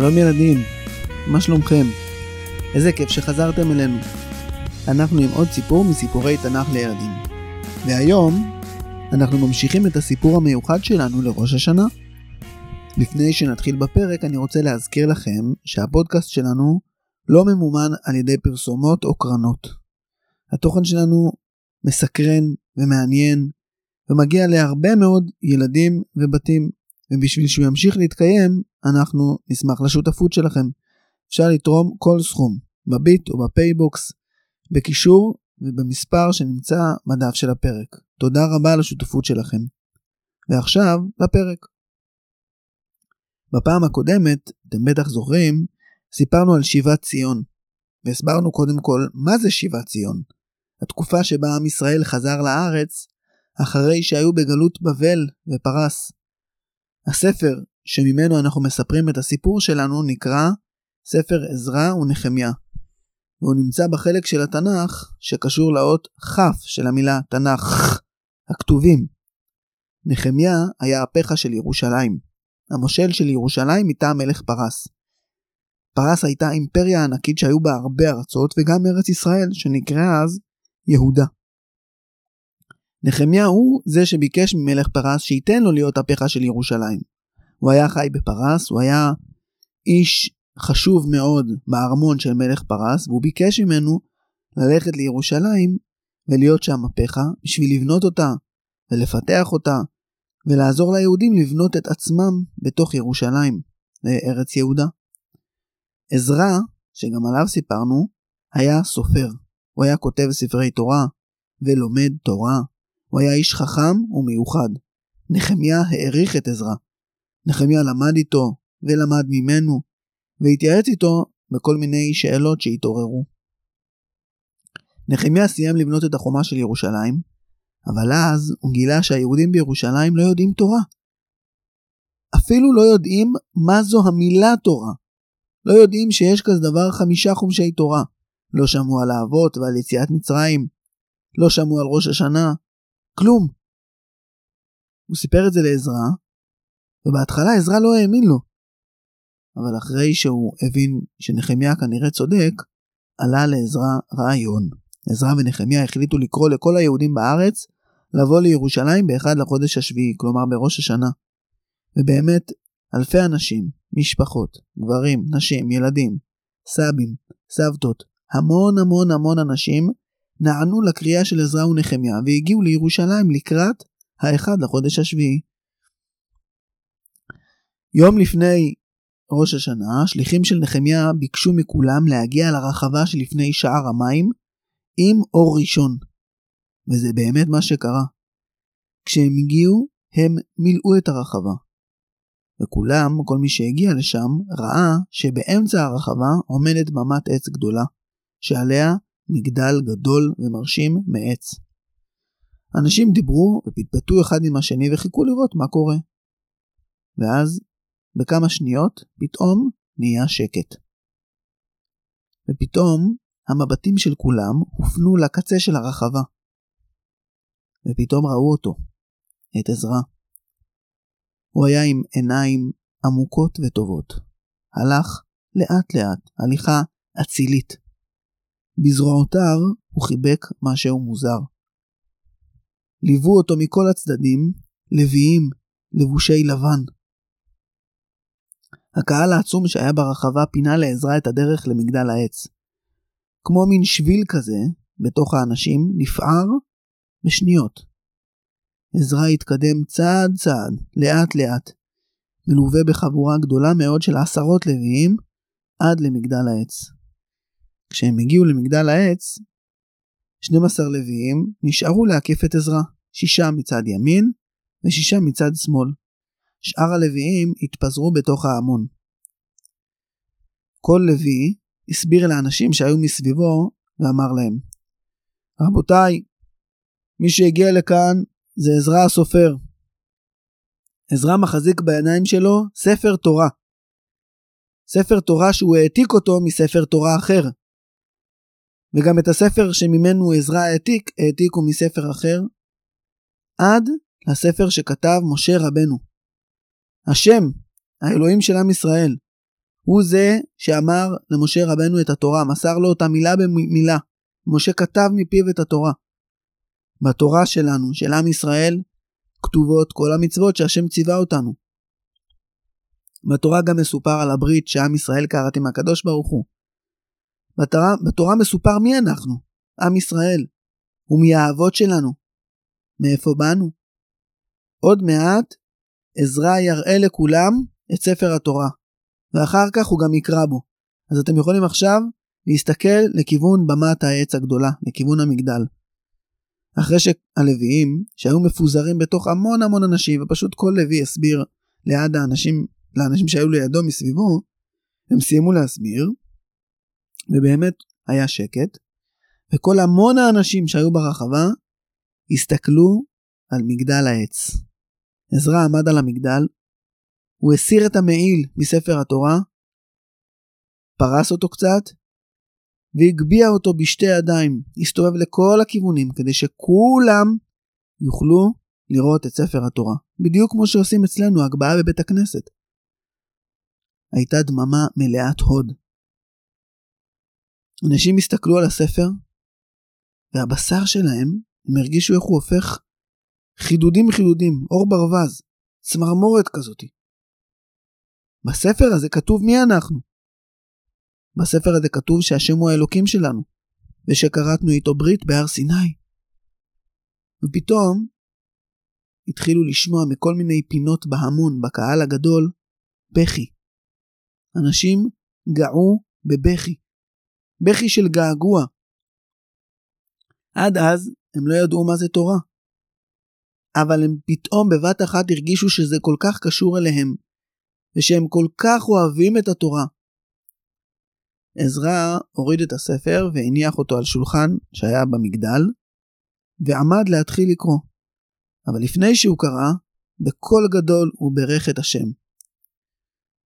שלום ילדים, מה שלומכם? איזה כיף שחזרתם אלינו. אנחנו עם עוד סיפור מסיפורי תנ"ך לילדים. והיום אנחנו ממשיכים את הסיפור המיוחד שלנו לראש השנה. לפני שנתחיל בפרק אני רוצה להזכיר לכם שהפודקאסט שלנו לא ממומן על ידי פרסומות או קרנות. התוכן שלנו מסקרן ומעניין ומגיע להרבה מאוד ילדים ובתים ובשביל שהוא ימשיך להתקיים, אנחנו נשמח לשותפות שלכם. אפשר לתרום כל סכום, בביט או בפייבוקס, בקישור ובמספר שנמצא בדף של הפרק. תודה רבה על השותפות שלכם. ועכשיו, לפרק. בפעם הקודמת, אתם בטח זוכרים, סיפרנו על שיבת ציון, והסברנו קודם כל מה זה שיבת ציון. התקופה שבה עם ישראל חזר לארץ אחרי שהיו בגלות בבל ופרס. הספר שממנו אנחנו מספרים את הסיפור שלנו נקרא ספר עזרא ונחמיה. והוא נמצא בחלק של התנ"ך שקשור לאות כ' של המילה תנ"ך, הכתובים. נחמיה היה הפכה של ירושלים, המושל של ירושלים מטעם מלך פרס. פרס הייתה אימפריה ענקית שהיו בה הרבה ארצות וגם ארץ ישראל שנקראה אז יהודה. נחמיה הוא זה שביקש ממלך פרס שייתן לו להיות הפכה של ירושלים. הוא היה חי בפרס, הוא היה איש חשוב מאוד בארמון של מלך פרס, והוא ביקש ממנו ללכת לירושלים ולהיות שם הפכה בשביל לבנות אותה ולפתח אותה ולעזור ליהודים לבנות את עצמם בתוך ירושלים, לארץ יהודה. עזרא, שגם עליו סיפרנו, היה סופר. הוא היה כותב ספרי תורה ולומד תורה הוא היה איש חכם ומיוחד. נחמיה העריך את עזרא. נחמיה למד איתו ולמד ממנו, והתייעץ איתו בכל מיני שאלות שהתעוררו. נחמיה סיים לבנות את החומה של ירושלים, אבל אז הוא גילה שהיהודים בירושלים לא יודעים תורה. אפילו לא יודעים מה זו המילה תורה. לא יודעים שיש כזה דבר חמישה חומשי תורה. לא שמעו על האבות ועל יציאת מצרים. לא שמעו על ראש השנה. כלום. הוא סיפר את זה לעזרא, ובהתחלה עזרא לא האמין לו. אבל אחרי שהוא הבין שנחמיה כנראה צודק, עלה לעזרא רעיון. עזרא ונחמיה החליטו לקרוא לכל היהודים בארץ לבוא לירושלים באחד לחודש השביעי, כלומר בראש השנה. ובאמת, אלפי אנשים, משפחות, גברים, נשים, ילדים, סבים, סבתות, המון המון המון אנשים נענו לקריאה של עזרא ונחמיה והגיעו לירושלים לקראת האחד לחודש השביעי. יום לפני ראש השנה, שליחים של נחמיה ביקשו מכולם להגיע לרחבה שלפני שער המים עם אור ראשון. וזה באמת מה שקרה. כשהם הגיעו, הם מילאו את הרחבה. וכולם, כל מי שהגיע לשם, ראה שבאמצע הרחבה עומדת במת עץ גדולה, שעליה מגדל גדול ומרשים מעץ. אנשים דיברו ופטפטו אחד עם השני וחיכו לראות מה קורה. ואז, בכמה שניות, פתאום נהיה שקט. ופתאום, המבטים של כולם הופנו לקצה של הרחבה. ופתאום ראו אותו, את עזרא. הוא היה עם עיניים עמוקות וטובות. הלך לאט לאט, הליכה אצילית. בזרועותיו הוא חיבק משהו מוזר. ליוו אותו מכל הצדדים לוויים לבושי לבן. הקהל העצום שהיה ברחבה פינה לעזרה את הדרך למגדל העץ. כמו מין שביל כזה, בתוך האנשים, נפער בשניות. עזרא התקדם צעד צעד, לאט לאט, מלווה בחבורה גדולה מאוד של עשרות לוויים, עד למגדל העץ. כשהם הגיעו למגדל העץ, 12 לוויים נשארו להקיף את עזרא, שישה מצד ימין ושישה מצד שמאל. שאר הלוויים התפזרו בתוך ההמון. כל לוי הסביר לאנשים שהיו מסביבו ואמר להם, רבותיי, מי שהגיע לכאן זה עזרא הסופר. עזרא מחזיק בידיים שלו ספר תורה. ספר תורה שהוא העתיק אותו מספר תורה אחר. וגם את הספר שממנו עזרא העתיק, העתיקו מספר אחר, עד לספר שכתב משה רבנו. השם, האלוהים של עם ישראל, הוא זה שאמר למשה רבנו את התורה, מסר לו אותה מילה במילה. משה כתב מפיו את התורה. בתורה שלנו, של עם ישראל, כתובות כל המצוות שהשם ציווה אותנו. בתורה גם מסופר על הברית שעם ישראל כרת עם הקדוש ברוך הוא. בתורה, בתורה מסופר מי אנחנו, עם ישראל, ומי האבות שלנו, מאיפה באנו. עוד מעט עזרא יראה לכולם את ספר התורה, ואחר כך הוא גם יקרא בו. אז אתם יכולים עכשיו להסתכל לכיוון במת העץ הגדולה, לכיוון המגדל. אחרי שהלוויים, שהיו מפוזרים בתוך המון המון אנשים, ופשוט כל לוי הסביר ליד האנשים, לאנשים שהיו לידו מסביבו, הם סיימו להסביר, ובאמת היה שקט, וכל המון האנשים שהיו ברחבה הסתכלו על מגדל העץ. עזרא עמד על המגדל, הוא הסיר את המעיל מספר התורה, פרס אותו קצת, והגביה אותו בשתי ידיים, הסתובב לכל הכיוונים כדי שכולם יוכלו לראות את ספר התורה. בדיוק כמו שעושים אצלנו הגבהה בבית הכנסת. הייתה דממה מלאת הוד. אנשים הסתכלו על הספר, והבשר שלהם, הם הרגישו איך הוא הופך חידודים חידודים, אור ברווז, צמרמורת כזאתי. בספר הזה כתוב מי אנחנו. בספר הזה כתוב שהשם הוא האלוקים שלנו, ושכרתנו איתו ברית בהר סיני. ופתאום התחילו לשמוע מכל מיני פינות בהמון, בקהל הגדול, בכי. אנשים געו בבכי. בכי של געגוע. עד אז הם לא ידעו מה זה תורה. אבל הם פתאום בבת אחת הרגישו שזה כל כך קשור אליהם, ושהם כל כך אוהבים את התורה, עזרא הוריד את הספר והניח אותו על שולחן שהיה במגדל, ועמד להתחיל לקרוא. אבל לפני שהוא קרא, בקול גדול הוא ברך את השם.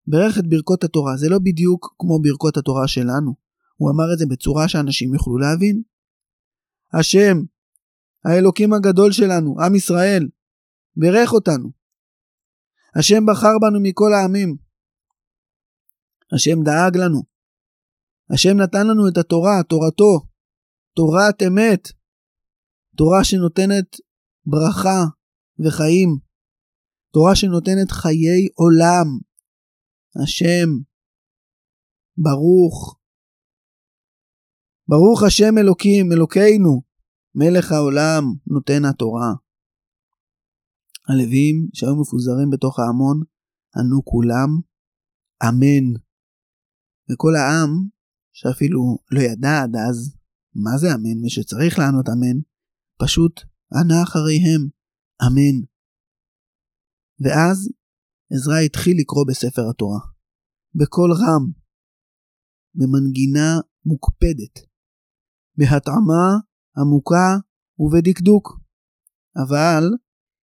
ברך את ברכות התורה, זה לא בדיוק כמו ברכות התורה שלנו. הוא אמר את זה בצורה שאנשים יוכלו להבין. השם, האלוקים הגדול שלנו, עם ישראל, ברך אותנו. השם בחר בנו מכל העמים. השם דאג לנו. השם נתן לנו את התורה, תורתו, תורת אמת, תורה שנותנת ברכה וחיים, תורה שנותנת חיי עולם. השם, ברוך. ברוך השם אלוקים, אלוקינו, מלך העולם, נותן התורה. הלווים שהיו מפוזרים בתוך ההמון, ענו כולם, אמן. וכל העם שאפילו לא ידע עד אז מה זה אמן ושצריך לענות אמן, פשוט ענה אחריהם אמן. ואז עזרא התחיל לקרוא בספר התורה, בקול רם, במנגינה מוקפדת, בהתאמה עמוקה ובדקדוק, אבל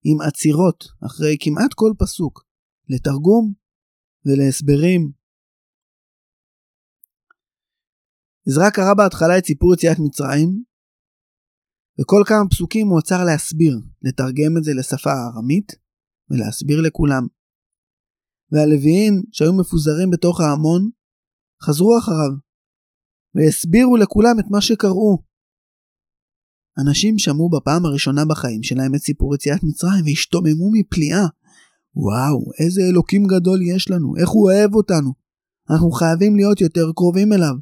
עם עצירות אחרי כמעט כל פסוק, לתרגום ולהסברים עזרא קרא בהתחלה את סיפור יציאת מצרים, וכל כמה פסוקים הוא עצר להסביר, לתרגם את זה לשפה הארמית, ולהסביר לכולם. והלוויים שהיו מפוזרים בתוך ההמון, חזרו אחריו, והסבירו לכולם את מה שקראו. אנשים שמעו בפעם הראשונה בחיים שלהם את סיפור יציאת מצרים והשתוממו מפליאה. וואו, איזה אלוקים גדול יש לנו, איך הוא אוהב אותנו. אנחנו חייבים להיות יותר קרובים אליו.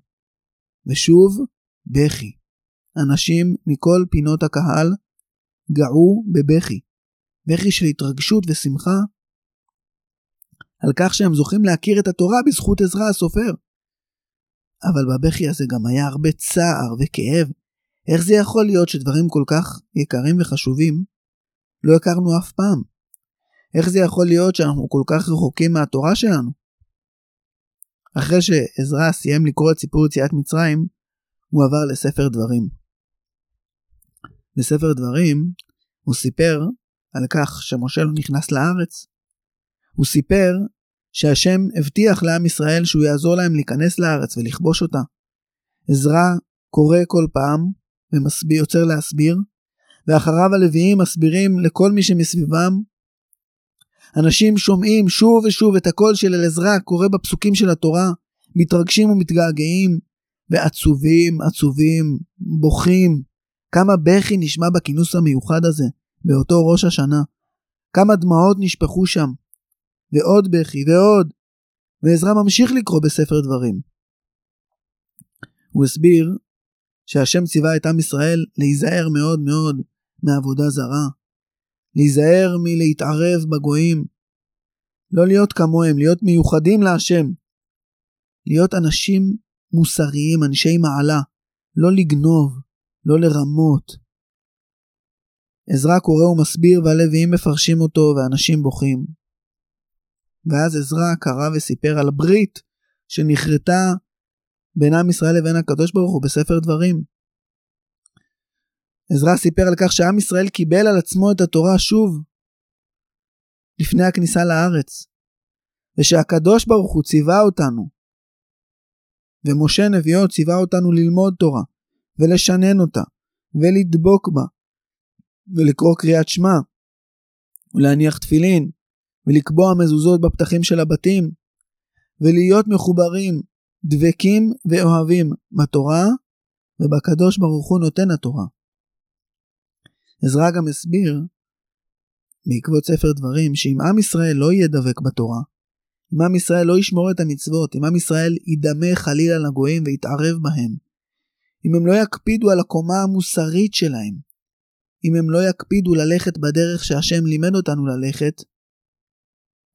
ושוב בכי. אנשים מכל פינות הקהל געו בבכי. בכי של התרגשות ושמחה על כך שהם זוכים להכיר את התורה בזכות עזרא הסופר. אבל בבכי הזה גם היה הרבה צער וכאב. איך זה יכול להיות שדברים כל כך יקרים וחשובים לא הכרנו אף פעם? איך זה יכול להיות שאנחנו כל כך רחוקים מהתורה שלנו? אחרי שעזרא סיים לקרוא את סיפור יציאת מצרים, הוא עבר לספר דברים. בספר דברים הוא סיפר על כך שמשה לא נכנס לארץ. הוא סיפר שהשם הבטיח לעם ישראל שהוא יעזור להם להיכנס לארץ ולכבוש אותה. עזרא קורא כל פעם ויוצר להסביר, ואחריו הלוויים מסבירים לכל מי שמסביבם אנשים שומעים שוב ושוב את הקול של אלעזרא קורא בפסוקים של התורה, מתרגשים ומתגעגעים, ועצובים, עצובים, בוכים. כמה בכי נשמע בכינוס המיוחד הזה, באותו ראש השנה. כמה דמעות נשפכו שם. ועוד בכי, ועוד. ועזרא ממשיך לקרוא בספר דברים. הוא הסביר שהשם ציווה את עם ישראל להיזהר מאוד מאוד מעבודה זרה, להיזהר מלהתערב בגויים, לא להיות כמוהם, להיות מיוחדים להשם, להיות אנשים מוסריים, אנשי מעלה, לא לגנוב, לא לרמות. עזרא קורא ומסביר והלוויים מפרשים אותו ואנשים בוכים. ואז עזרא קרא וסיפר על ברית שנכרתה בין עם ישראל לבין הקדוש ברוך הוא בספר דברים. עזרא סיפר על כך שעם ישראל קיבל על עצמו את התורה שוב, לפני הכניסה לארץ, ושהקדוש ברוך הוא ציווה אותנו, ומשה נביאו ציווה אותנו ללמוד תורה, ולשנן אותה, ולדבוק בה, ולקרוא קריאת שמע, ולהניח תפילין, ולקבוע מזוזות בפתחים של הבתים, ולהיות מחוברים, דבקים ואוהבים בתורה, ובקדוש ברוך הוא נותן התורה. עזרא גם הסביר, בעקבות ספר דברים, שאם עם ישראל לא יהיה דבק בתורה, אם עם ישראל לא ישמור את המצוות, אם עם ישראל ידמה חלילה לגויים ויתערב בהם, אם הם לא יקפידו על הקומה המוסרית שלהם, אם הם לא יקפידו ללכת בדרך שהשם לימד אותנו ללכת,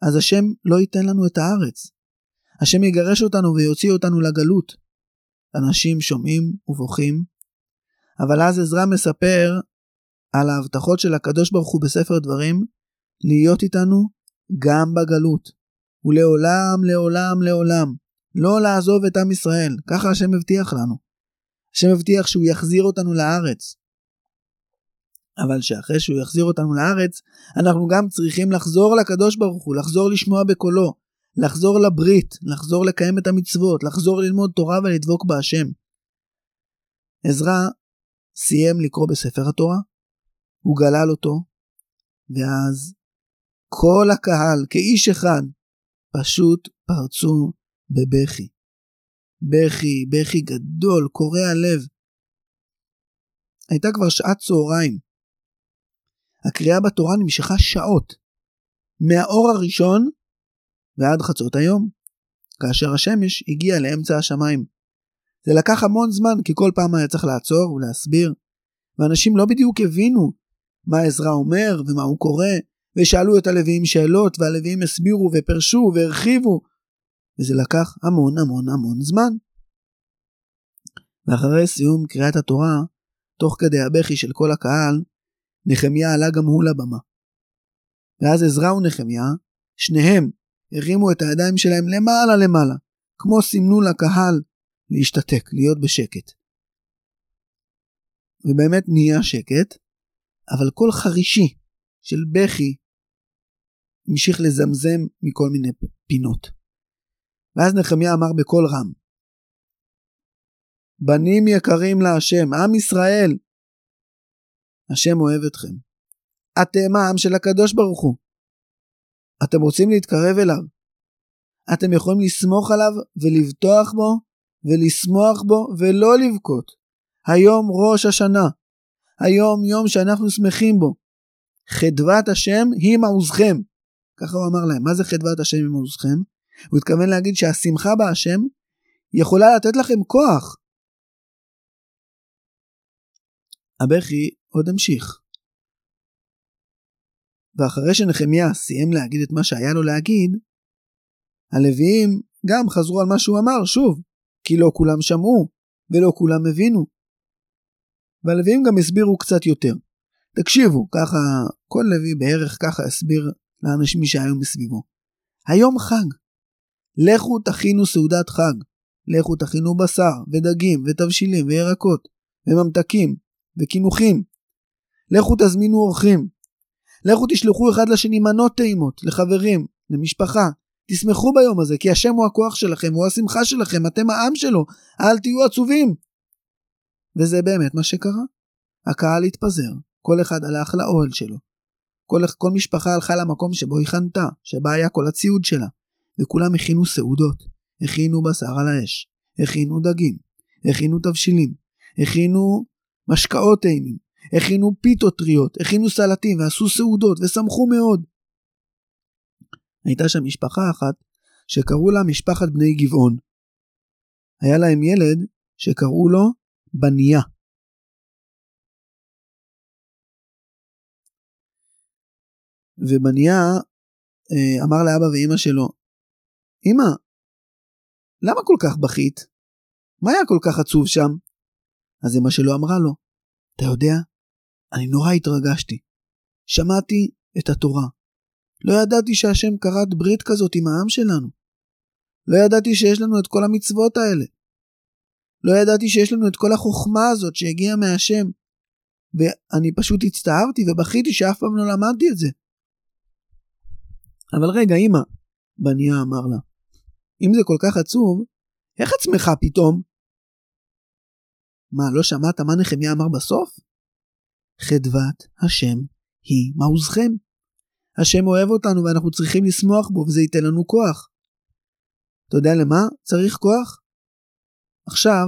אז השם לא ייתן לנו את הארץ. השם יגרש אותנו ויוציא אותנו לגלות. אנשים שומעים ובוכים, אבל אז עזרא מספר על ההבטחות של הקדוש ברוך הוא בספר דברים, להיות איתנו גם בגלות, ולעולם, לעולם, לעולם, לא לעזוב את עם ישראל, ככה השם הבטיח לנו. השם הבטיח שהוא יחזיר אותנו לארץ. אבל שאחרי שהוא יחזיר אותנו לארץ, אנחנו גם צריכים לחזור לקדוש ברוך הוא, לחזור לשמוע בקולו, לחזור לברית, לחזור לקיים את המצוות, לחזור ללמוד תורה ולדבוק בהשם. עזרא סיים לקרוא בספר התורה, הוא גלל אותו, ואז כל הקהל, כאיש אחד, פשוט פרצו בבכי. בכי, בכי גדול, קורע לב. הייתה כבר שעת צהריים. הקריאה בתורה נמשכה שעות, מהאור הראשון ועד חצות היום, כאשר השמש הגיעה לאמצע השמיים. זה לקח המון זמן, כי כל פעם היה צריך לעצור ולהסביר, ואנשים לא בדיוק הבינו מה עזרא אומר ומה הוא קורא, ושאלו את הלוויים שאלות, והלוויים הסבירו ופרשו והרחיבו, וזה לקח המון המון המון זמן. ואחרי סיום קריאת התורה, תוך כדי הבכי של כל הקהל, נחמיה עלה גם הוא לבמה. ואז עזרא ונחמיה, שניהם הרימו את הידיים שלהם למעלה למעלה, כמו סימנו לקהל להשתתק, להיות בשקט. ובאמת נהיה שקט, אבל קול חרישי של בכי המשיך לזמזם מכל מיני פינות. ואז נחמיה אמר בקול רם, בנים יקרים להשם, עם ישראל, השם אוהב אתכם. אתם העם של הקדוש ברוך הוא. אתם רוצים להתקרב אליו. אתם יכולים לסמוך עליו ולבטוח בו ולשמוח בו ולא לבכות. היום ראש השנה. היום יום שאנחנו שמחים בו. חדוות השם היא מעוזכם. ככה הוא אמר להם. מה זה חדוות השם היא מעוזכם? הוא התכוון להגיד שהשמחה בהשם יכולה לתת לכם כוח. הבכי עוד המשיך. ואחרי שנחמיה סיים להגיד את מה שהיה לו להגיד, הלוויים גם חזרו על מה שהוא אמר שוב, כי לא כולם שמעו ולא כולם הבינו. והלוויים גם הסבירו קצת יותר. תקשיבו, ככה כל לוי בערך ככה הסביר לאנשים שהיו מסביבו. היום חג. לכו תכינו סעודת חג. לכו תכינו בשר ודגים ותבשילים וירקות וממתקים וקינוחים. לכו תזמינו אורחים. לכו תשלחו אחד לשני מנות טעימות, לחברים, למשפחה. תשמחו ביום הזה, כי השם הוא הכוח שלכם, הוא השמחה שלכם, אתם העם שלו, אל תהיו עצובים. וזה באמת מה שקרה. הקהל התפזר, כל אחד הלך לאוהל שלו. כל, כל משפחה הלכה למקום שבו היא חנתה, שבה היה כל הציוד שלה, וכולם הכינו סעודות. הכינו בשר על האש, הכינו דגים, הכינו תבשילים, הכינו משקאות טעימים, הכינו פיתות טריות, הכינו סלטים ועשו סעודות ושמחו מאוד. הייתה שם משפחה אחת שקראו לה משפחת בני גבעון. היה להם ילד שקראו לו בניה. ובניה אה, אמר לאבא ואימא שלו, אמא, למה כל כך בכית? מה היה כל כך עצוב שם? אז אמא שלו אמרה לו, אתה יודע, אני נורא התרגשתי. שמעתי את התורה. לא ידעתי שהשם כרת ברית כזאת עם העם שלנו. לא ידעתי שיש לנו את כל המצוות האלה. לא ידעתי שיש לנו את כל החוכמה הזאת שהגיעה מהשם. ואני פשוט הצטערתי ובכיתי שאף פעם לא למדתי את זה. אבל רגע, אמא, בניה אמר לה, אם זה כל כך עצוב, איך עצמך פתאום? מה, לא שמעת מה נחמיה אמר בסוף? חדוות השם היא מעוזכם. השם אוהב אותנו ואנחנו צריכים לשמוח בו וזה ייתן לנו כוח. אתה יודע למה צריך כוח? עכשיו,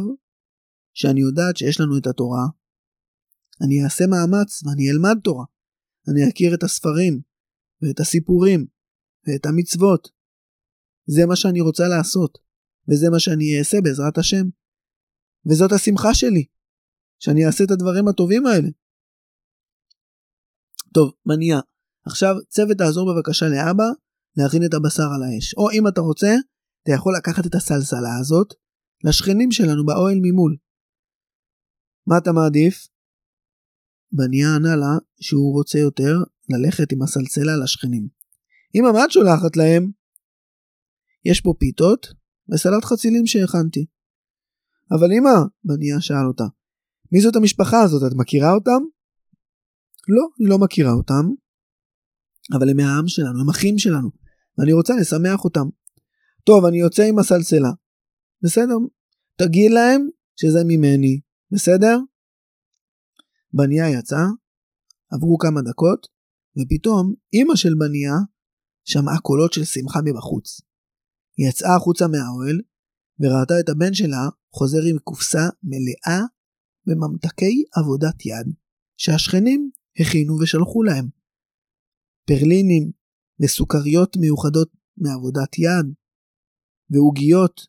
שאני יודעת שיש לנו את התורה, אני אעשה מאמץ ואני אלמד תורה. אני אכיר את הספרים ואת הסיפורים ואת המצוות. זה מה שאני רוצה לעשות, וזה מה שאני אעשה בעזרת השם. וזאת השמחה שלי, שאני אעשה את הדברים הטובים האלה. טוב, מניע, עכשיו צוות תעזור בבקשה לאבא להכין את הבשר על האש. או אם אתה רוצה, אתה יכול לקחת את הסלסלה הזאת לשכנים שלנו באוהל ממול. מה אתה מעדיף? בניה ענה לה שהוא רוצה יותר ללכת עם הסלסלה לשכנים. אמא, מה את שולחת להם? יש פה פיתות וסלט חצילים שהכנתי. אבל אמא, בניה שאל אותה, מי זאת המשפחה הזאת? את מכירה אותם? לא, אני לא מכירה אותם, אבל הם מהעם שלנו, הם אחים שלנו, ואני רוצה לשמח אותם. טוב, אני יוצא עם הסלסלה. בסדר, תגיד להם שזה ממני, בסדר? בניה יצא, עברו כמה דקות, ופתאום אמא של בניה שמעה קולות של שמחה מבחוץ. היא יצאה החוצה מהאוהל, וראתה את הבן שלה חוזר עם קופסה מלאה בממתקי עבודת יד, שהשכנים הכינו ושלחו להם. פרלינים וסוכריות מיוחדות מעבודת יד, ועוגיות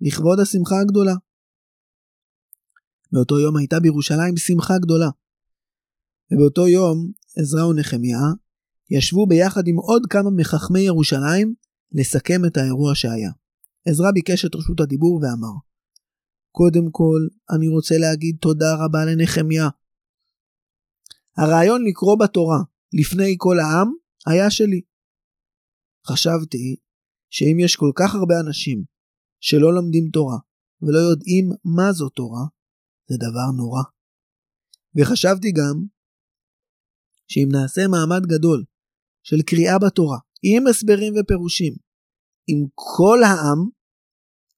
לכבוד השמחה הגדולה. באותו יום הייתה בירושלים שמחה גדולה. ובאותו יום עזרא ונחמיה ישבו ביחד עם עוד כמה מחכמי ירושלים לסכם את האירוע שהיה. עזרא ביקש את רשות הדיבור ואמר, קודם כל, אני רוצה להגיד תודה רבה לנחמיה. הרעיון לקרוא בתורה לפני כל העם היה שלי. חשבתי שאם יש כל כך הרבה אנשים שלא לומדים תורה ולא יודעים מה זו תורה, זה דבר נורא. וחשבתי גם שאם נעשה מעמד גדול של קריאה בתורה, עם הסברים ופירושים, עם כל העם,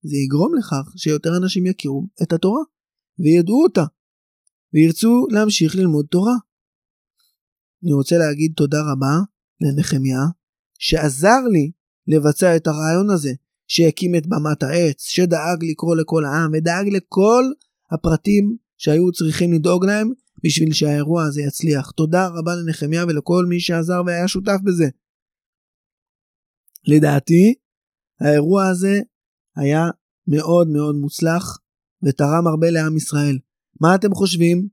זה יגרום לכך שיותר אנשים יכירו את התורה, וידעו אותה, וירצו להמשיך ללמוד תורה. אני רוצה להגיד תודה רבה לנחמיה, שעזר לי לבצע את הרעיון הזה, שהקים את במת העץ, שדאג לקרוא לכל העם, ודאג לכל הפרטים שהיו צריכים לדאוג להם בשביל שהאירוע הזה יצליח. תודה רבה לנחמיה ולכל מי שעזר והיה שותף בזה. לדעתי, האירוע הזה היה מאוד מאוד מוצלח ותרם הרבה לעם ישראל. מה אתם חושבים?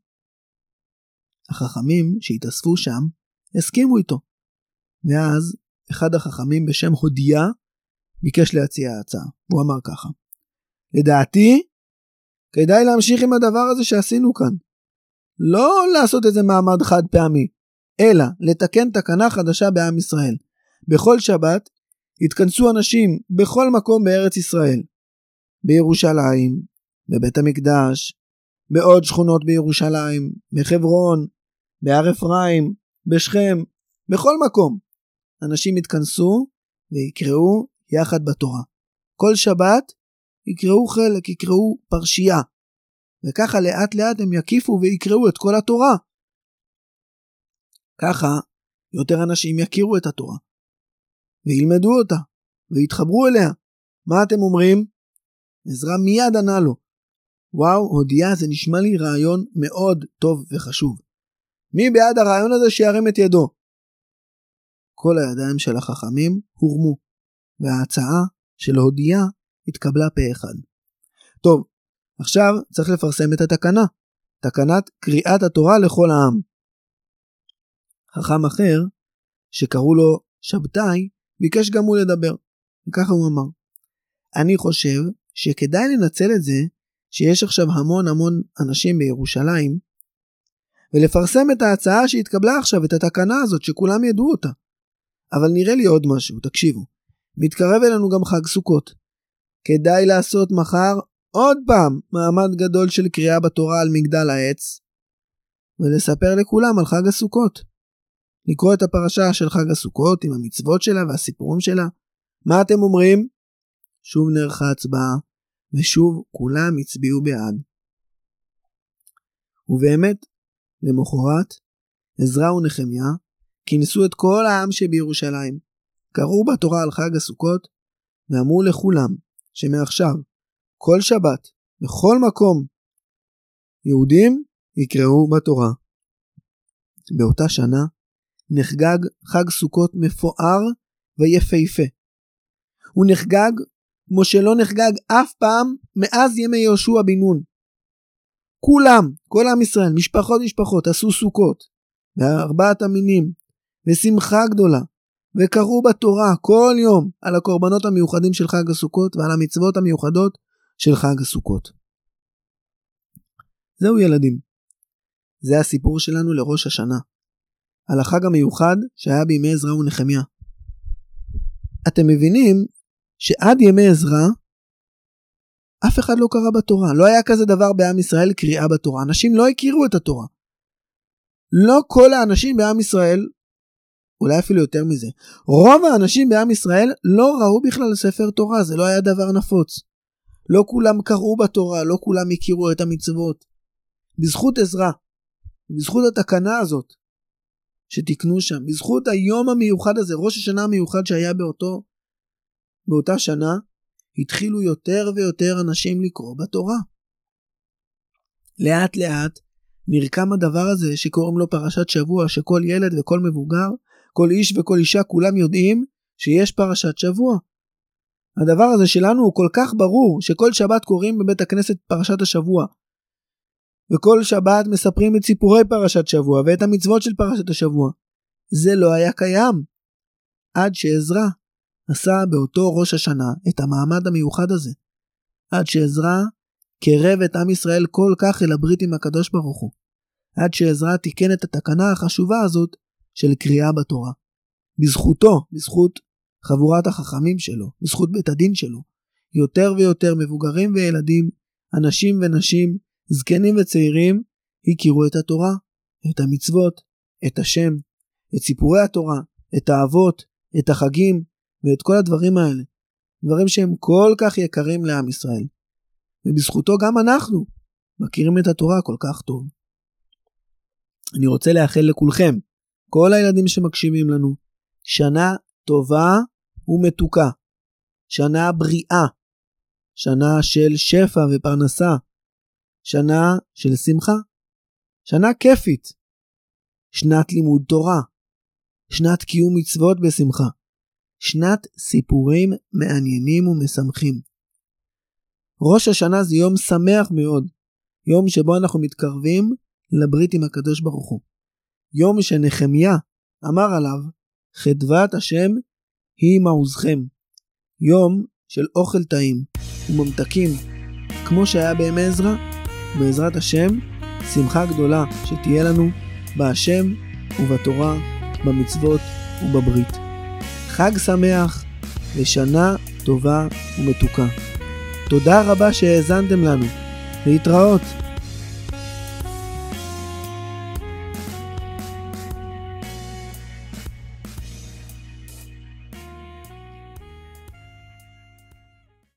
החכמים שהתאספו שם הסכימו איתו. ואז אחד החכמים בשם הודיה ביקש להציע הצעה. הוא אמר ככה: לדעתי, כדאי להמשיך עם הדבר הזה שעשינו כאן. לא לעשות איזה מעמד חד פעמי, אלא לתקן תקנה חדשה בעם ישראל. בכל שבת התכנסו אנשים בכל מקום בארץ ישראל. בירושלים, בבית המקדש, בעוד שכונות בירושלים, בחברון, בהר אפרים, בשכם, בכל מקום. אנשים יתכנסו ויקראו יחד בתורה. כל שבת יקראו חלק, יקראו פרשייה. וככה לאט לאט הם יקיפו ויקראו את כל התורה. ככה יותר אנשים יכירו את התורה, וילמדו אותה, ויתחברו אליה. מה אתם אומרים? עזרא מיד ענה לו, וואו, הודיעה זה נשמע לי רעיון מאוד טוב וחשוב. מי בעד הרעיון הזה שירים את ידו? כל הידיים של החכמים הורמו, וההצעה של הודיעה התקבלה פה אחד. טוב, עכשיו צריך לפרסם את התקנה, תקנת קריאת התורה לכל העם. חכם אחר, שקראו לו שבתאי, ביקש גם הוא לדבר, וככה הוא אמר: אני חושב שכדאי לנצל את זה שיש עכשיו המון המון אנשים בירושלים, ולפרסם את ההצעה שהתקבלה עכשיו, את התקנה הזאת, שכולם ידעו אותה. אבל נראה לי עוד משהו, תקשיבו. מתקרב אלינו גם חג סוכות. כדאי לעשות מחר עוד פעם מעמד גדול של קריאה בתורה על מגדל העץ, ולספר לכולם על חג הסוכות. לקרוא את הפרשה של חג הסוכות עם המצוות שלה והסיפורים שלה. מה אתם אומרים? שוב נערכה הצבעה, ושוב כולם הצביעו בעד. ובאמת, למחרת, עזרא ונחמיה כינסו את כל העם שבירושלים, קראו בתורה על חג הסוכות, ואמרו לכולם שמעכשיו, כל שבת, בכל מקום, יהודים יקראו בתורה. באותה שנה נחגג חג סוכות מפואר ויפהפה. הוא נחגג כמו שלא נחגג אף פעם מאז ימי יהושע בן נון. כולם, כל עם ישראל, משפחות משפחות, עשו סוכות, וארבעת המינים, ושמחה גדולה, וקראו בתורה כל יום על הקורבנות המיוחדים של חג הסוכות ועל המצוות המיוחדות של חג הסוכות. זהו ילדים. זה הסיפור שלנו לראש השנה. על החג המיוחד שהיה בימי עזרא ונחמיה. אתם מבינים שעד ימי עזרא אף אחד לא קרא בתורה. לא היה כזה דבר בעם ישראל קריאה בתורה. אנשים לא הכירו את התורה. לא כל האנשים בעם ישראל, אולי אפילו יותר מזה, רוב האנשים בעם ישראל לא ראו בכלל ספר תורה, זה לא היה דבר נפוץ. לא כולם קראו בתורה, לא כולם הכירו את המצוות. בזכות עזרא, בזכות התקנה הזאת שתיקנו שם, בזכות היום המיוחד הזה, ראש השנה המיוחד שהיה באותו, באותה שנה, התחילו יותר ויותר אנשים לקרוא בתורה. לאט לאט נרקם הדבר הזה שקוראים לו פרשת שבוע, שכל ילד וכל מבוגר, כל איש וכל אישה כולם יודעים שיש פרשת שבוע. הדבר הזה שלנו הוא כל כך ברור שכל שבת קוראים בבית הכנסת פרשת השבוע. וכל שבת מספרים את סיפורי פרשת שבוע ואת המצוות של פרשת השבוע. זה לא היה קיים. עד שעזרא עשה באותו ראש השנה את המעמד המיוחד הזה. עד שעזרא קרב את עם ישראל כל כך אל הברית עם הקדוש ברוך הוא. עד שעזרא תיקן את התקנה החשובה הזאת של קריאה בתורה. בזכותו, בזכות חבורת החכמים שלו, בזכות בית הדין שלו, יותר ויותר מבוגרים וילדים, אנשים ונשים, זקנים וצעירים, הכירו את התורה, את המצוות, את השם, את סיפורי התורה, את האבות, את החגים, ואת כל הדברים האלה. דברים שהם כל כך יקרים לעם ישראל. ובזכותו גם אנחנו מכירים את התורה כל כך טוב. אני רוצה לאחל לכולכם, כל הילדים שמקשיבים לנו, שנה טובה ומתוקה, שנה בריאה, שנה של שפע ופרנסה, שנה של שמחה, שנה כיפית, שנת לימוד תורה, שנת קיום מצוות בשמחה, שנת סיפורים מעניינים ומשמחים. ראש השנה זה יום שמח מאוד, יום שבו אנחנו מתקרבים לברית עם הקדוש ברוך הוא. יום שנחמיה אמר עליו, חדוות השם היא מעוזכם. יום של אוכל טעים וממתקים, כמו שהיה בימי עזרא, בעזרת השם, שמחה גדולה שתהיה לנו בהשם ובתורה, במצוות ובברית. חג שמח ושנה טובה ומתוקה. תודה רבה שהאזנתם לנו. להתראות.